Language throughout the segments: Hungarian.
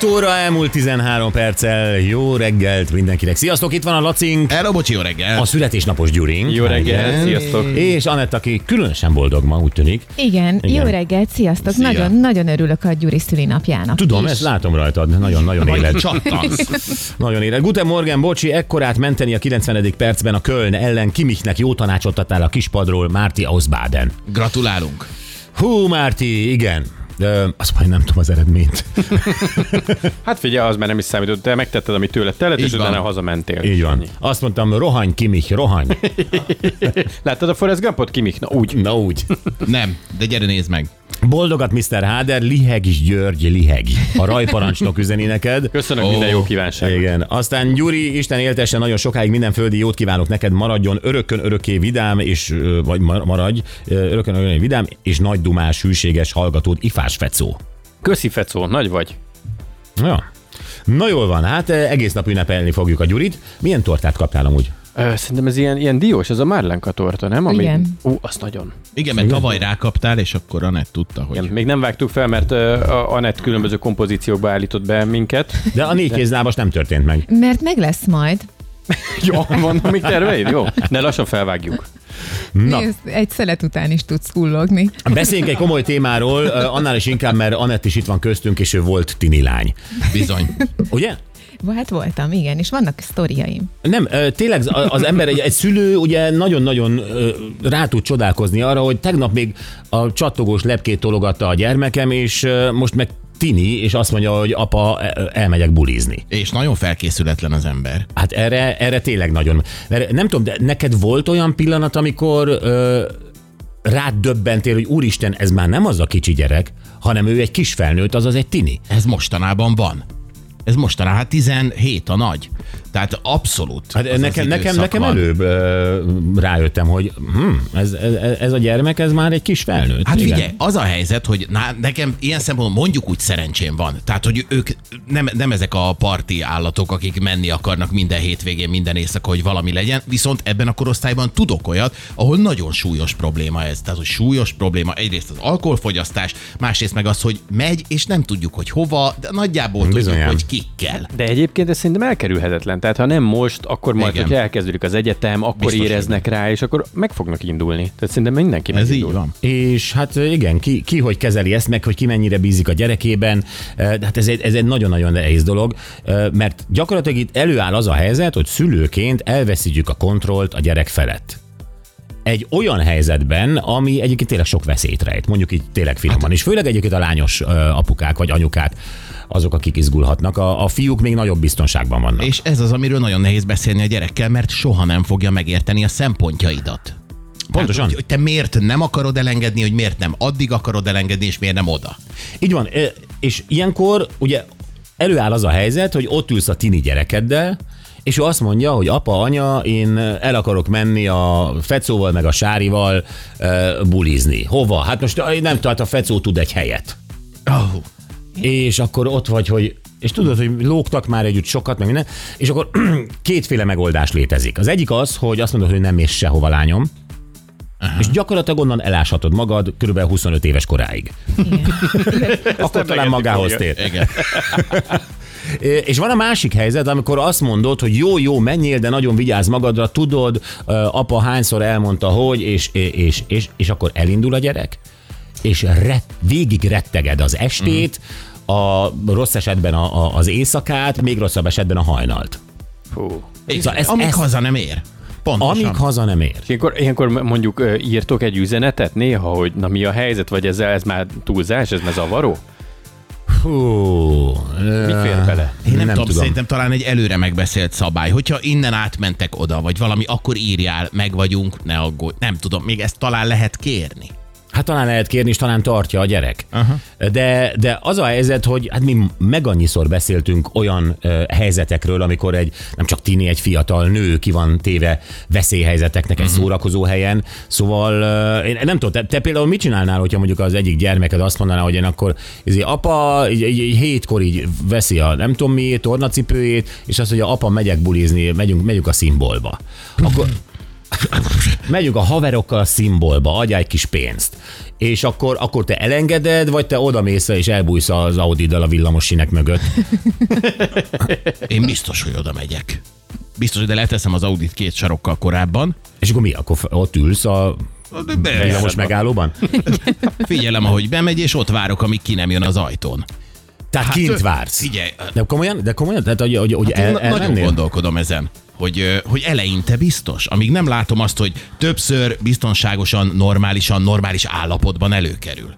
7 óra elmúlt 13 perccel. Jó reggelt mindenkinek. Sziasztok, itt van a Lacink. Hello, bocsi, jó reggel! A születésnapos Gyurink. Jó reggel, Igen. sziasztok! És Anett, aki különösen boldog ma, úgy tűnik. Igen, Igen. jó reggelt, sziasztok! Szia. Nagyon, nagyon örülök a Gyuri szülinapjának. Tudom, is. ezt látom rajtad. Nagyon-nagyon élet. csattansz. Nagyon élet. Guten Morgen, bocsi, ekkorát menteni a 90. percben a Köln ellen. Kimichnek jó tanácsot adtál a kispadról, Márti Ausbaden. Gratulálunk. Hú, Márti, igen. Ö, azt majd nem tudom az eredményt. Hát figyelj, az már nem is számított, te megtetted, amit tőle telett, és van. utána hazamentél. Így van. Ennyi. Azt mondtam, rohany, Kimich, rohany. Láttad a Forrest Gumpot, Kimik? Na úgy. Na úgy. Nem, de gyere nézd meg. Boldogat Mr. Háder, liheg is György, liheg. A rajparancsnok üzeni neked. Köszönöm Ó. minden jó kívánságot. Igen. Aztán Gyuri, Isten éltessen nagyon sokáig minden földi jót kívánok neked, maradjon örökön örökké vidám, és, vagy mar- maradj, örökön örökké vidám, és nagy dumás, hűséges hallgatód, Ifás Fecó. Köszi, Fecó, nagy vagy. Ja. Na jól van, hát egész nap ünnepelni fogjuk a Gyurit. Milyen tortát kaptál amúgy? Ö, szerintem ez ilyen, ilyen diós, ez a Márlenka torta, nem? Igen. Ú, azt nagyon. Igen, mert tavaly rákaptál, és akkor Anett tudta, hogy... Igen, még nem vágtuk fel, mert a Anett különböző kompozíciókba állított be minket. De a négy kézlábas nem történt meg. Mert meg lesz majd. Jó, van még terveid? Jó. Ne lassan felvágjuk. Na, Nézd, egy szelet után is tudsz kullogni. beszéljünk egy komoly témáról, annál is inkább, mert Anett is itt van köztünk, és ő volt tini lány. Bizony. Ugye? Hát voltam, igen, és vannak sztoriaim. Nem, tényleg az ember, egy, egy szülő ugye nagyon-nagyon rá tud csodálkozni arra, hogy tegnap még a csattogós lepkét tologatta a gyermekem, és most meg tini, és azt mondja, hogy apa, ö, elmegyek bulizni. És nagyon felkészületlen az ember. Hát erre, erre tényleg nagyon. Mert nem tudom, de neked volt olyan pillanat, amikor ö, rád döbbentél, hogy úristen, ez már nem az a kicsi gyerek, hanem ő egy kis felnőtt, azaz egy tini. Ez mostanában van. Ez mostanában, hát 17 a nagy. Tehát abszolút. Hát az az nekem, nekem, nekem van. előbb ö, rájöttem, hogy hm, ez, ez, ez a gyermek, ez már egy kis felnőtt. Hát Igen. figyelj, az a helyzet, hogy ná, nekem ilyen szempontból mondjuk úgy szerencsém van. Tehát, hogy ők nem, nem ezek a parti állatok, akik menni akarnak minden hétvégén, minden éjszaka, hogy valami legyen, viszont ebben a korosztályban tudok olyat, ahol nagyon súlyos probléma ez. Tehát, hogy súlyos probléma egyrészt az alkoholfogyasztás, másrészt meg az, hogy megy, és nem tudjuk, hogy hova, de nagyjából tudjuk, Bizonyám. hogy kikkel. De egyébként ez szerintem elkerülhetetlen. Tehát ha nem most, akkor majd, Igen. hogyha elkezdődik az egyetem, akkor Biztos, éreznek rá, és akkor meg fognak indulni. Tehát szerintem mindenki Ez így van. És hát igen, ki, ki hogy kezeli ezt, meg hogy ki mennyire bízik a gyerekében, de hát ez egy, ez egy nagyon-nagyon nehéz dolog, mert gyakorlatilag itt előáll az a helyzet, hogy szülőként elveszítjük a kontrollt a gyerek felett. Egy olyan helyzetben, ami egyébként tényleg sok veszélyt rejt, mondjuk így tényleg finoman, hát, és főleg egyébként a lányos apukák vagy anyukák, azok, akik izgulhatnak, a, a fiúk még nagyobb biztonságban vannak. És ez az, amiről nagyon nehéz beszélni a gyerekkel, mert soha nem fogja megérteni a szempontjaidat. Pontosan. Hát, hogy, hogy te miért nem akarod elengedni, hogy miért nem addig akarod elengedni, és miért nem oda. Így van, és ilyenkor ugye előáll az a helyzet, hogy ott ülsz a tini gyerekeddel, és ő azt mondja, hogy apa, anya, én el akarok menni a Fecóval meg a Sárival uh, bulizni. Hova? Hát most nem tudom, hát a Fecó tud egy helyet. Oh. És akkor ott vagy, hogy és tudod, hogy lógtak már együtt sokat, meg minden, és akkor kétféle megoldás létezik. Az egyik az, hogy azt mondod, hogy nem mész sehova, lányom, Aha. és gyakorlatilag onnan eláshatod magad kb. 25 éves koráig. Akkor talán magához tér. Igen. És van a másik helyzet, amikor azt mondod, hogy jó, jó, menjél, de nagyon vigyázz magadra, tudod, apa hányszor elmondta, hogy, és, és, és, és akkor elindul a gyerek, és ret, végig retteged az estét, a rossz esetben a, a, az éjszakát, még rosszabb esetben a hajnalt. Fú. Szóval ez- Amíg ez- haza nem ér. Pontosan. Amíg haza nem ér. Ilyenkor, ilyenkor mondjuk írtok egy üzenetet néha, hogy na mi a helyzet, vagy ez, ez már túlzás, ez már zavaró? Hú, Mi fér bele? Én nem, Nem nem tudom, tudom. szerintem talán egy előre megbeszélt szabály. Hogyha innen átmentek oda, vagy valami, akkor írjál, meg vagyunk, ne aggódj. Nem tudom, még ezt talán lehet kérni. Hát talán lehet kérni, és talán tartja a gyerek. Uh-huh. De, de az a helyzet, hogy hát mi meg annyiszor beszéltünk olyan uh, helyzetekről, amikor egy nem csak tini, egy fiatal nő ki van téve veszélyhelyzeteknek egy szórakozó helyen. Szóval uh, én nem tudom, te, te például mit csinálnál, hogyha mondjuk az egyik gyermeked azt mondaná, hogy én akkor izé, apa így, így, így, hétkor így veszi a nem tudom mi, tornacipőjét, és azt mondja, apa, megyek bulizni, megyünk, megyünk a szimbolba. Akkor, megyünk a haverokkal a szimbolba, adjál egy kis pénzt. És akkor, akkor te elengeded, vagy te odamész és elbújsz az Audi-dal a villamos sinek mögött. Én biztos, hogy oda megyek. Biztos, hogy de leteszem az Audit két sarokkal korábban. És akkor mi? Akkor ott ülsz a villamos megállóban? Figyelem, ahogy bemegy, és ott várok, amíg ki nem jön az ajtón. Tehát hát, kint vársz. Figyelj, De komolyan? De komolyan? Tehát, hogy, hogy, hogy hát el, nagyon gondolkodom ezen, hogy, hogy eleinte biztos, amíg nem látom azt, hogy többször biztonságosan, normálisan, normális állapotban előkerül.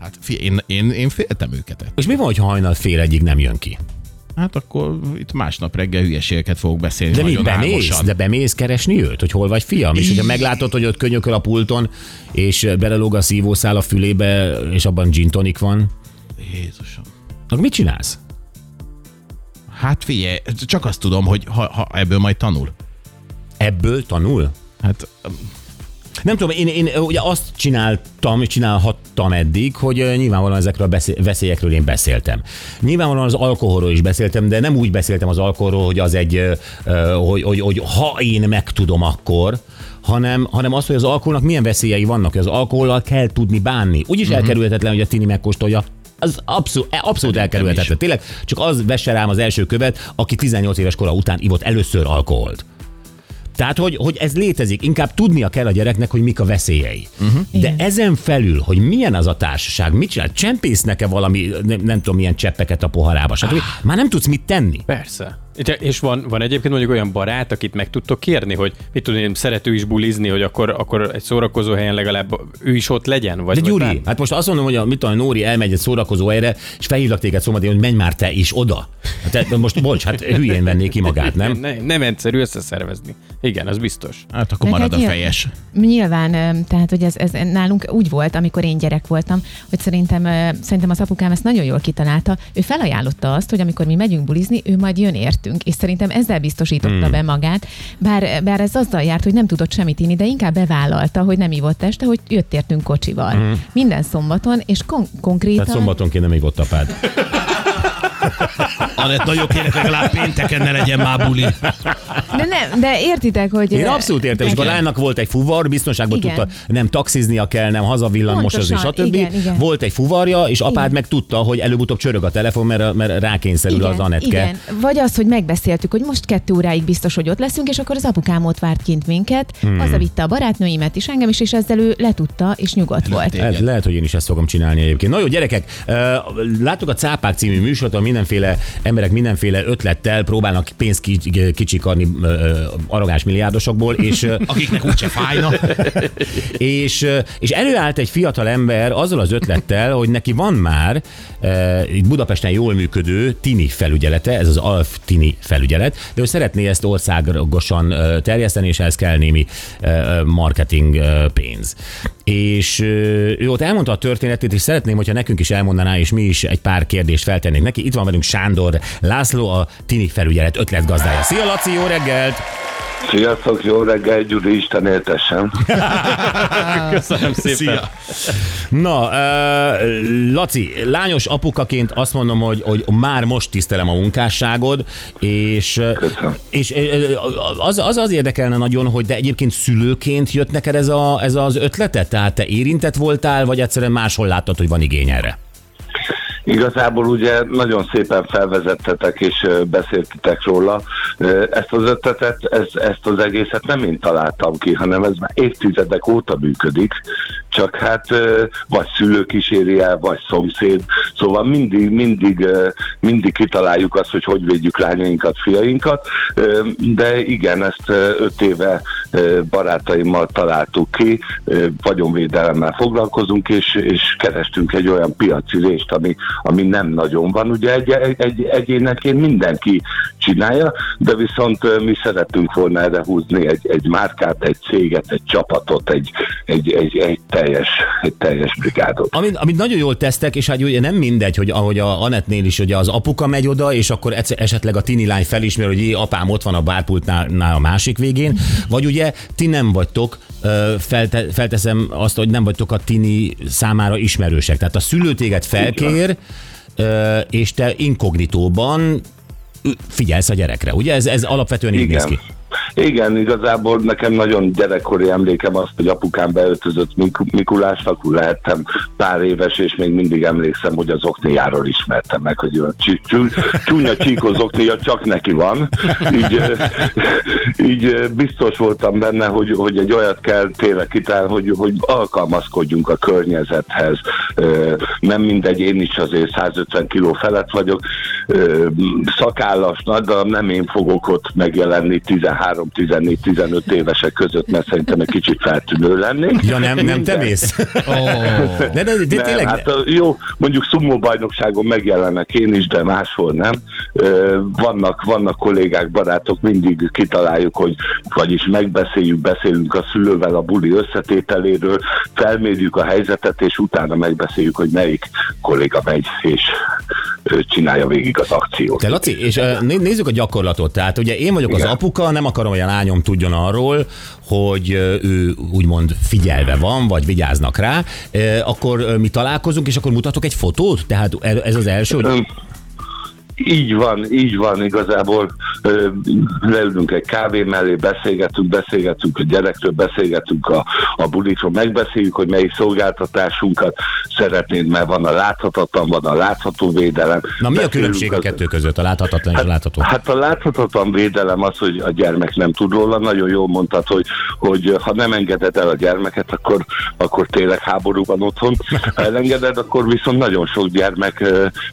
Hát én, én, én féltem őket. És mi van, hogy hajnal fél egyig nem jön ki? Hát akkor itt másnap reggel hülyeségeket fogok beszélni. De mi, bemész? álmosan. De bemész keresni őt, hogy hol vagy fiam? És hogyha meglátod, hogy ott könyököl a pulton, és belelóg a szívószál a fülébe, és abban gin tonic van, Jézusom. akkor mit csinálsz? Hát figyelj, csak azt tudom, hogy ha, ha ebből majd tanul. Ebből tanul? Hát Nem tudom, én, én ugye azt csináltam, és csinálhattam eddig, hogy nyilvánvalóan ezekről a veszélyekről én beszéltem. Nyilvánvalóan az alkoholról is beszéltem, de nem úgy beszéltem az alkoholról, hogy az egy, hogy, hogy, hogy ha én megtudom, akkor, hanem, hanem az, hogy az alkoholnak milyen veszélyei vannak, hogy az alkohollal kell tudni bánni. Úgyis uh-huh. elkerülhetetlen, hogy a tini megkóstolja. Az abszolút, abszolút elkerülhetetlen. Tényleg csak az vesse rám az első követ, aki 18 éves kora után ivott először alkoholt. Tehát, hogy, hogy ez létezik, inkább tudnia kell a gyereknek, hogy mik a veszélyei. Uh-huh. De Igen. ezen felül, hogy milyen az a társaság, mit csinál, csempésznek-e valami, nem, nem tudom, milyen cseppeket a poharába, stb. Már nem tudsz mit tenni. Persze. És- van, van egyébként mondjuk olyan barát, akit meg tudtok kérni, hogy mit tudom én, szerető is bulizni, hogy akkor, akkor egy szórakozó helyen legalább ő is ott legyen? Vagy, De vagy Gyuri, nem? hát most azt mondom, hogy a, mit tudom, Nóri elmegy egy szórakozó helyre, és felhívlak téged szombaton, hogy menj már te is oda. Hát te, most bocs, hát hülyén vennék ki magát, nem? Ne, nem egyszerű összeszervezni. Igen, az biztos. Hát akkor marad a fejes. Nyilván, tehát hogy ez, ez nálunk úgy volt, amikor én gyerek voltam, hogy szerintem, szerintem az apukám ezt nagyon jól kitalálta. Ő felajánlotta azt, hogy amikor mi megyünk bulizni, ő majd jön értünk, és szerintem ezzel biztosította hmm. be magát. Bár, bár ez azzal járt, hogy nem tudott semmit inni, de inkább bevállalta, hogy nem ivott este, hogy jött értünk kocsival. Hmm. Minden szombaton, és kon- konkrétan... Tehát szombatonként nem ivott apád. Anett, nagyon kérek, legalább pénteken ne legyen már buli. De nem, de értitek, hogy... Én abszolút értem, és igen. Galánnak volt egy fuvar, biztonságban Igen. tudta, nem taxiznia kell, nem hazavillanmosozni, Pontosan, stb. igen, igen. Volt egy fuvarja, és apád Igen. meg tudta, hogy előbb-utóbb csörög a telefon, mert, mert rákényszerül az Anetke. igen. Vagy az, hogy megbeszéltük, hogy most kettő óráig biztos, hogy ott leszünk, és akkor az apukám ott várt kint minket, hmm. hazavitte a barátnőimet is, engem is, és ezzel ő letudta, és nyugodt volt. téged. Lehet, lehet, hogy én is ezt fogom csinálni egyébként. Na jó, gyerekek, láttuk a Cápák című műsort, ahol mindenféle emberek mindenféle ötlettel próbálnak pénzt ki- kicsikarni arrogáns milliárdosokból, és Akiknek úgyse fájna. és, és előállt egy fiatal ember azzal az ötlettel, hogy neki van már itt Budapesten jól működő tini felügyelete, ez az ALF tini felügyelet, de ő szeretné ezt országosan terjeszteni, és ehhez kell némi marketing pénz. És ő ott elmondta a történetét, és szeretném, hogyha nekünk is elmondaná, és mi is egy pár kérdést feltennénk neki. Itt van velünk Sándor László, a tini felügyelet ötletgazdája. Szia Laci, jó reggelt! Sziasztok, jó reggel, Gyuri, Isten éltessen. Köszönöm szépen. Szia. Na, uh, Laci, lányos apukaként azt mondom, hogy, hogy már most tisztelem a munkásságod, és, Köszönöm. és az, az az érdekelne nagyon, hogy de egyébként szülőként jött neked ez, a, ez az ötletet? Tehát te érintett voltál, vagy egyszerűen máshol láttad, hogy van igény erre? Igazából ugye nagyon szépen felvezettetek és beszéltetek róla. Ezt az ötletet, ez, ezt az egészet nem én találtam ki, hanem ez már évtizedek óta működik, csak hát vagy szülő kíséri el, vagy szomszéd, szóval mindig, mindig, mindig kitaláljuk azt, hogy hogy védjük lányainkat, fiainkat, de igen, ezt öt éve barátaimmal találtuk ki, vagyonvédelemmel foglalkozunk, és, és kerestünk egy olyan piaci részt, ami, ami nem nagyon van. Ugye egy, egy, egyénenként mindenki csinálja, de viszont mi szeretünk volna erre húzni egy, egy márkát, egy céget, egy csapatot, egy, egy, egy, egy, teljes, egy teljes brigádot. Amit, amit nagyon jól tesztek, és hát ugye nem mindegy, hogy ahogy a Anetnél is, hogy az apuka megy oda, és akkor esetleg a tini lány felismer, hogy apám ott van a bárpultnál nál a másik végén, vagy ugye ti nem vagytok, felte, felteszem azt, hogy nem vagytok a tini számára ismerősek. Tehát a szülő téged felkér, és te inkognitóban figyelsz a gyerekre. Ugye ez, ez alapvetően így néz ki. Igen, igazából nekem nagyon gyerekkori emlékem azt, hogy apukám beöltözött Mik- Mikulásnak, lehettem pár éves, és még mindig emlékszem, hogy az okniáról ismertem meg, hogy olyan csí- csú- csúnya csíkos oknia csak neki van. Így, így biztos voltam benne, hogy, hogy egy olyat kell tényleg kitál, hogy, hogy alkalmazkodjunk a környezethez. Nem mindegy, én is azért 150 kiló felett vagyok, szakállas nagy, de nem én fogok ott megjelenni 13-14-15 évesek között, mert szerintem egy kicsit feltűnő lennék. Ja, nem, nem te mész? Oh. De, de, de Nem, tényleg, hát jó, mondjuk szumó bajnokságon megjelennek én is, de máshol nem. Vannak, vannak kollégák, barátok, mindig kitaláljuk, hogy vagyis megbeszéljük, beszélünk a szülővel a buli összetételéről, felmérjük a helyzetet, és utána megbeszéljük, hogy melyik kolléga megy, és csinálja végig az akciót. Te Laci, és nézzük a gyakorlatot. Tehát ugye én vagyok Igen. az apuka, nem akarom, hogy a lányom tudjon arról, hogy ő úgymond figyelve van, vagy vigyáznak rá. Akkor mi találkozunk, és akkor mutatok egy fotót? Tehát ez az első, hogy Így van, így van igazából. Ö, leülünk egy kávé mellé, beszélgetünk, beszélgetünk a gyerekről, beszélgetünk a, a bulikról, megbeszéljük, hogy melyik szolgáltatásunkat szeretnéd, mert van a láthatatlan, van a látható védelem. Na mi a különbség a kettő között, a láthatatlan és a látható? Hát a láthatatlan védelem az, hogy a gyermek nem tud róla. Nagyon jól mondtad, hogy, hogy ha nem engeded el a gyermeket, akkor, akkor tényleg háború van otthon. Ha elengeded, akkor viszont nagyon sok gyermek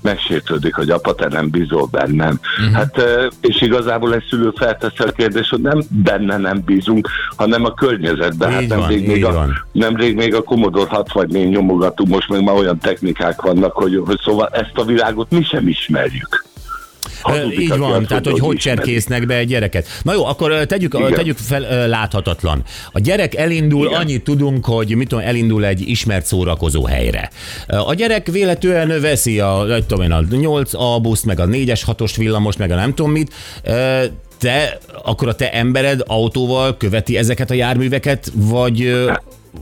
megsértődik, hogy apa, te nem bízol bennem. Uh-huh. Hát, és igazából egy szülő felteszi a kérdést, hogy nem benne nem bízunk, hanem a környezetben. Hát van, nemrég, még így a, van. nemrég még a Commodore 64 nyomogatunk, most meg már olyan technikák vannak, hogy, hogy szóval ezt a világot mi sem ismerjük. Hazudik, Így van, azt tehát hogy hogy cserkésznek be egy gyereket. Na jó, akkor tegyük, Igen. tegyük fel láthatatlan. A gyerek elindul, Igen. annyit tudunk, hogy mit tudom, elindul egy ismert szórakozó helyre. A gyerek véletlenül veszi a, nem tudom én, a 8A buszt, meg a 4-es 6-os villamos, meg a nem tudom mit. Te, akkor a te embered autóval követi ezeket a járműveket, vagy,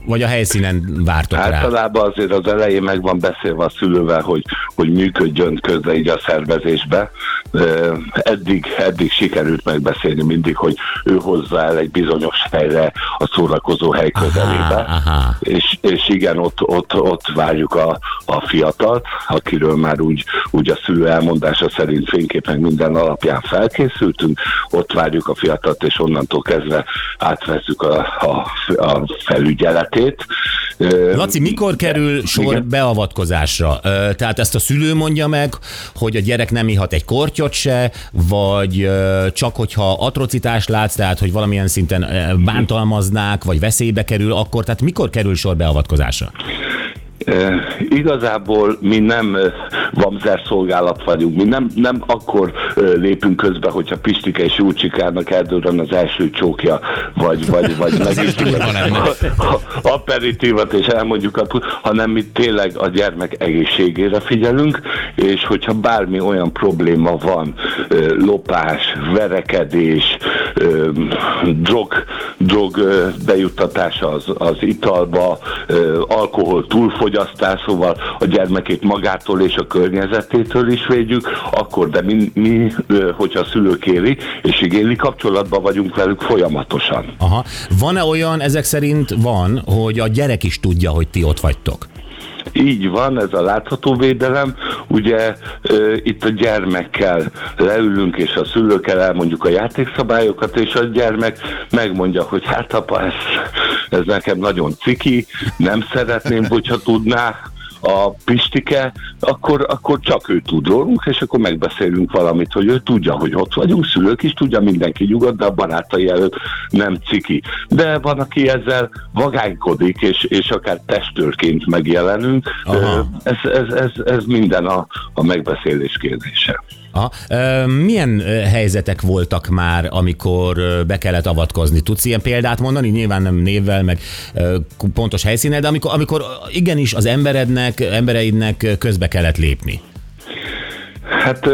vagy a helyszínen vártok rá? Általában azért az elején meg van beszélve a szülővel, hogy, hogy működjön közre így a szervezésbe. Eddig, eddig sikerült megbeszélni mindig, hogy ő hozza el egy bizonyos helyre a szórakozó hely közelébe. aha. És, és igen, ott, ott, ott várjuk a, a fiatalt, akiről már úgy, úgy a szülő elmondása szerint fényképen minden alapján felkészültünk, ott várjuk a fiatalt, és onnantól kezdve átvesszük a, a, a felügyeletét. Ö, Laci, mikor kerül sor Igen. beavatkozásra? Tehát ezt a szülő mondja meg, hogy a gyerek nem ihat egy kortyot se, vagy csak hogyha atrocitást látsz, tehát hogy valamilyen szinten bántalmaznák, vagy veszélybe kerül, akkor tehát mikor kerül sor beavatkozásra? E, igazából mi nem vamzer szolgálat vagyunk, mi nem, nem akkor lépünk közbe, hogyha Pistike és Júcsikának eldőrön az első csókja, vagy, vagy, vagy lenne. aperitívat, és elmondjuk, a, hanem mi tényleg a gyermek egészségére figyelünk, és hogyha bármi olyan probléma van, lopás, verekedés, drog, drog bejuttatása az, az italba, alkohol túlfogyasztás, szóval a gyermekét magától és a környezetétől is védjük, akkor de mi, mi hogyha a szülő kéri és igényli, kapcsolatban vagyunk velük folyamatosan. Aha. Van-e olyan, ezek szerint van, hogy a gyerek is tudja, hogy ti ott vagytok? Így van, ez a látható védelem. Ugye ö, itt a gyermekkel leülünk, és a szülőkkel elmondjuk a játékszabályokat, és a gyermek megmondja, hogy hát apa, ez, ez nekem nagyon ciki, nem szeretném, hogyha tudná, a Pistike, akkor, akkor csak ő tud rólunk, és akkor megbeszélünk valamit, hogy ő tudja, hogy ott vagyunk, szülők is tudja, mindenki nyugodt, de a barátai előtt nem ciki. De van, aki ezzel vagánykodik, és, és akár testőrként megjelenünk. Aha. Ez, ez, ez, ez minden a, a megbeszélés kérdése. Aha. Milyen helyzetek voltak már, amikor be kellett avatkozni? Tudsz ilyen példát mondani? Nyilván nem névvel, meg pontos helyszínnel, de amikor, amikor igenis az emberednek, embereidnek közbe kellett lépni. Hát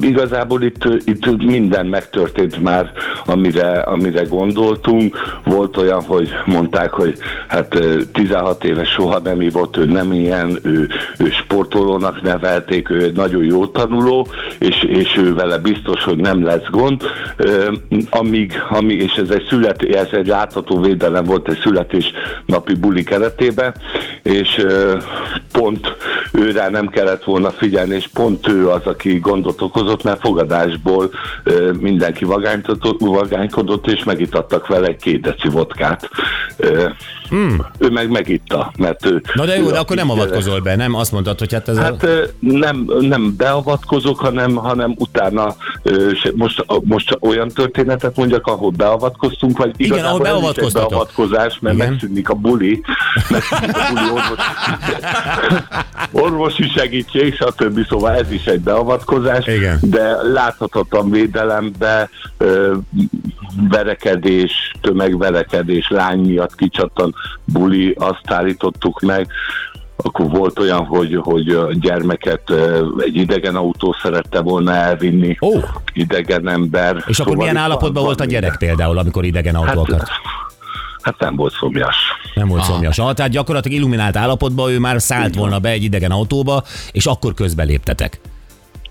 igazából itt, itt minden megtörtént már, amire, amire gondoltunk. Volt olyan, hogy mondták, hogy hát ö, 16 éves soha nem ívott, ő nem ilyen, ő, ő sportolónak nevelték, ő egy nagyon jó tanuló, és, és ő vele biztos, hogy nem lesz gond. Amíg, amíg, és ez egy szület, ez egy látható védelem volt egy születésnapi buli keretében, és pont őre nem kellett volna figyelni, és pont ő az, aki gondot okozott, mert fogadásból ö, mindenki vagánykodott, és megitattak vele egy két deci vodkát. Ö, hmm. Ő meg megitta, mert ő... Na de jó, de akkor nem avatkozol be, nem? Azt mondtad, hogy hát ez Hát a... nem, nem beavatkozok, hanem, hanem utána most, most olyan történetet mondjak, ahol beavatkoztunk, vagy Igen, igazából ahol beavatkoztatok. beavatkozás, mert Igen. megszűnik a buli, megszűnik a buli orvos, orvosi segítség, stb. Szóval ez is egy beavatkozás, Igen. de láthatatlan védelembe verekedés, tömegverekedés, lány miatt kicsattan buli, azt állítottuk meg, akkor volt olyan, hogy, hogy a gyermeket egy idegen autó szerette volna elvinni, Ó. idegen ember. És akkor milyen itt állapotban van- volt a gyerek minden. például, amikor idegen autókat? Hát, hát nem volt szomjas. Nem volt szomjas. Ah, tehát gyakorlatilag illuminált állapotban ő már szállt volna be egy idegen autóba, és akkor közbeléptetek.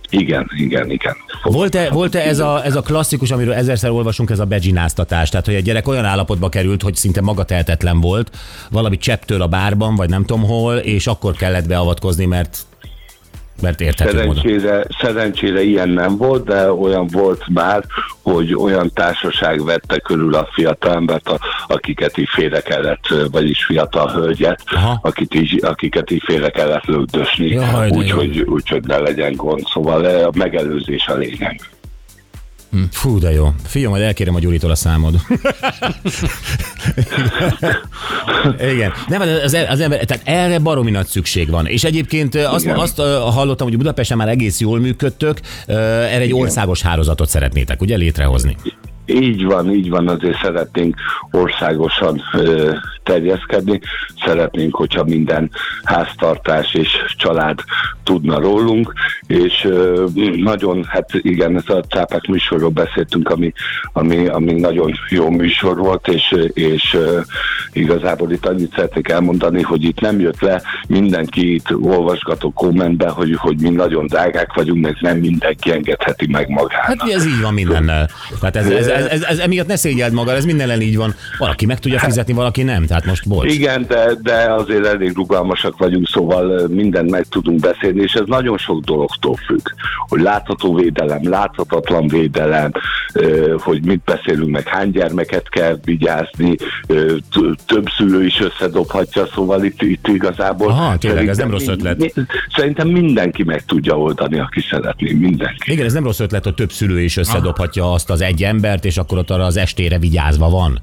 Igen, igen, igen. Volt-e, volt-e ez, a, ez a klasszikus, amiről ezerszer olvasunk, ez a begzináztatás? Tehát, hogy a gyerek olyan állapotba került, hogy szinte magatehetetlen volt, valami csepptől a bárban, vagy nem tudom hol, és akkor kellett beavatkozni, mert, mert érthető módon. Szerencsére, szerencsére ilyen nem volt, de olyan volt már, hogy olyan társaság vette körül a fiatal embert, a, akiket így félre kellett, vagyis fiatal hölgyet, Aha. akit így, akiket így félre kellett lögdösni, Jaj, de jó. úgyhogy úgy, hogy ne legyen gond. Szóval eh, a megelőzés a lényeg. Fú, de jó. Fiam, majd elkérem a Gyuritól a számod. Igen. Nem, az, az ember, tehát erre baromi nagy szükség van. És egyébként azt, Igen. azt hallottam, hogy Budapesten már egész jól működtök, erre egy országos hálózatot szeretnétek, ugye, létrehozni? Így van, így van, azért szeretnénk országosan ö, terjeszkedni. Szeretnénk, hogyha minden háztartás és család tudna rólunk, és nagyon, hát igen, ez a cápák műsorról beszéltünk, ami, ami, ami nagyon jó műsor volt, és, és igazából itt annyit szeretnék elmondani, hogy itt nem jött le mindenki itt olvasgató kommentbe, hogy, hogy mi nagyon drágák vagyunk, meg nem mindenki engedheti meg magának. Hát ugye ez így van mindennel. Tehát ez, ez, ez, ez, ez emiatt ne szégyeld magad, ez mindenen így van. Valaki meg tudja fizetni, valaki nem. Tehát most bocs. Igen, de, de azért elég rugalmasak vagyunk, szóval mindent meg tudunk beszélni, és ez nagyon sok dologtól függ, hogy látható védelem, láthatatlan védelem, hogy mit beszélünk meg, hány gyermeket kell vigyázni, több szülő is összedobhatja, szóval itt, itt igazából... Aha, tényleg, ez nem rossz ötlet. Szerintem mindenki meg tudja oldani, aki szeretné, mindenki. Igen, ez nem rossz ötlet, hogy több szülő is összedobhatja azt az egy embert, és akkor ott arra az estére vigyázva van.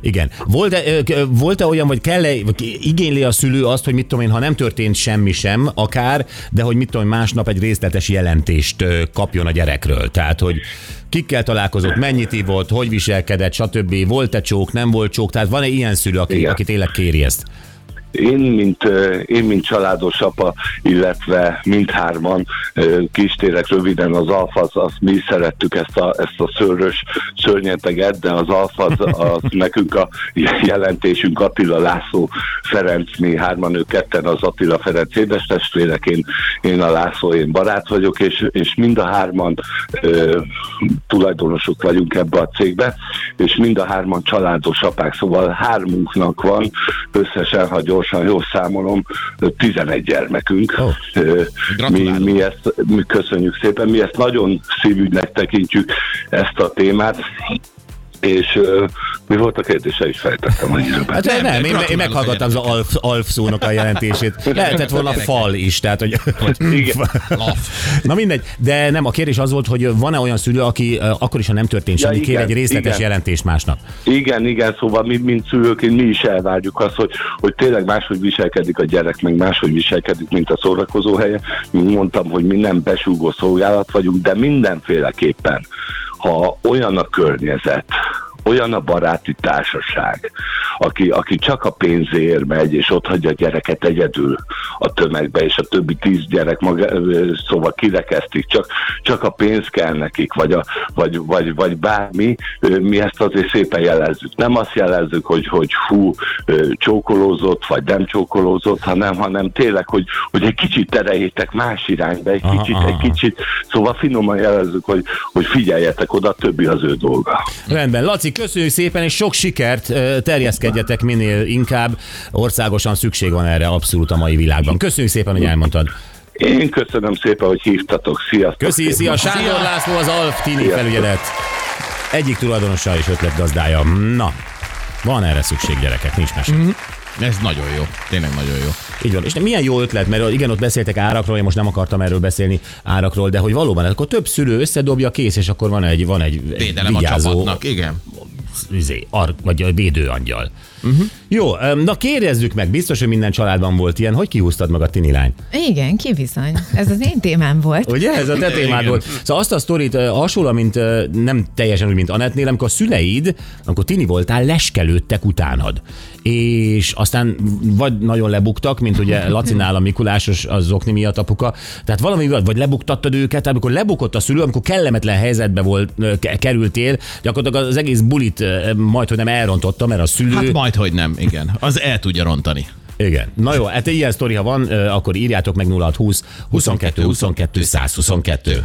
Igen. Volt-e, volt-e olyan, vagy kell-e, vagy igényli a szülő azt, hogy mit tudom én, ha nem történt semmi sem, akár, de hogy mit tudom én, másnap egy részletes jelentést kapjon a gyerekről. Tehát, hogy kikkel találkozott, mennyit ívott, hogy viselkedett, stb. Volt-e csók, nem volt csók, tehát van-e ilyen szülő, aki, Igen. aki tényleg kéri ezt? Én, mint, én, mint családos apa, illetve mindhárman kistérek röviden az alfaz, azt mi szerettük ezt a, ezt a szőrös szörnyeteget, de az alfaz az nekünk a jelentésünk Attila László Ferenc, mi hárman, ők ketten az Attila Ferenc édestestvérek, én, én a László, én barát vagyok, és, és mind a hárman ö, tulajdonosok vagyunk ebbe a cégbe, és mind a hárman családos apák, szóval hármunknak van összesen, ha gyorsan jól számolom, 11 gyermekünk. Ö, mi, mi ezt mi köszönjük szépen, mi ezt nagyon szívügynek tekintjük ezt a témát, és ö, Mi volt a kérdés? El is fejtettem a időben. Hát nem, nem, én, én meghallgattam az alf, alf szónak a jelentését. Lehetett volna fal is, tehát hogy... Igen. Na mindegy, de nem, a kérdés az volt, hogy van-e olyan szülő, aki akkor is, ha nem történt Ja, semmi, kér igen, egy részletes igen. jelentést másnap. Igen, igen, szóval mi, mint szülőként mi is elvárjuk azt, hogy, hogy tényleg máshogy viselkedik a gyerek, meg máshogy viselkedik, mint a szórakozó helye. Mint mondtam, hogy mi nem besúgó szolgálat vagyunk, de mindenféleképpen, ha olyan a környezet, olyan a baráti társaság, aki, aki csak a pénzért megy, és ott hagyja a gyereket egyedül a tömegbe, és a többi tíz gyerek maga, szóval kirekesztik, csak, csak a pénz kell nekik, vagy, a, vagy, vagy, vagy bármi, mi ezt azért szépen jelezzük. Nem azt jelezzük, hogy, hogy hú, ö, csókolózott, vagy nem csókolózott, hanem, hanem tényleg, hogy, hogy egy kicsit tereljétek más irányba, egy Aha, kicsit, aha. egy kicsit, szóval finoman jelezzük, hogy, hogy figyeljetek oda, a többi az ő dolga. Rendben, Laci, köszönjük szépen, és sok sikert, terjeszkedjetek minél inkább. Országosan szükség van erre abszolút a mai világban. Köszönjük szépen, hogy elmondtad. Én köszönöm szépen, hogy hívtatok. Sziasztok! Köszi, szia, Sándor László, az Alf Tini felügyelet. Egyik tulajdonosa és ötletgazdája. Na, van erre szükség gyerekek, nincs mese. Ez nagyon jó. Tényleg nagyon jó. Így van. És milyen jó ötlet, mert igen, ott beszéltek árakról, én most nem akartam erről beszélni árakról, de hogy valóban, akkor több szülő összedobja kész, és akkor van egy, van egy Védelem a vigyázó, csapatnak. Igen. izé, ar, vagy a védőangyal. Uh-huh. Jó, na kérdezzük meg, biztos, hogy minden családban volt ilyen, hogy kihúztad meg a tini lány? Igen, ki bizony. Ez az én témám volt. Ugye? Ez a te témád Igen. volt. Szóval azt a sztorit hasonló, mint nem teljesen úgy, mint Anettnél, amikor a szüleid, amikor tini voltál, leskelődtek utánad. És aztán vagy nagyon lebuktak, mint ugye Lacinál a Mikulásos az zokni miatt apuka. Tehát valami miatt, vagy lebuktattad őket, tehát amikor lebukott a szülő, amikor kellemetlen helyzetbe volt, kerültél, gyakorlatilag az egész bulit ö, majd, hogy nem elrontotta, mert a szülő... Hát majd, hogy nem, igen. Az el tudja rontani. Igen. Na jó, hát ilyen sztori, ha van, akkor írjátok meg 0620 22 22 122.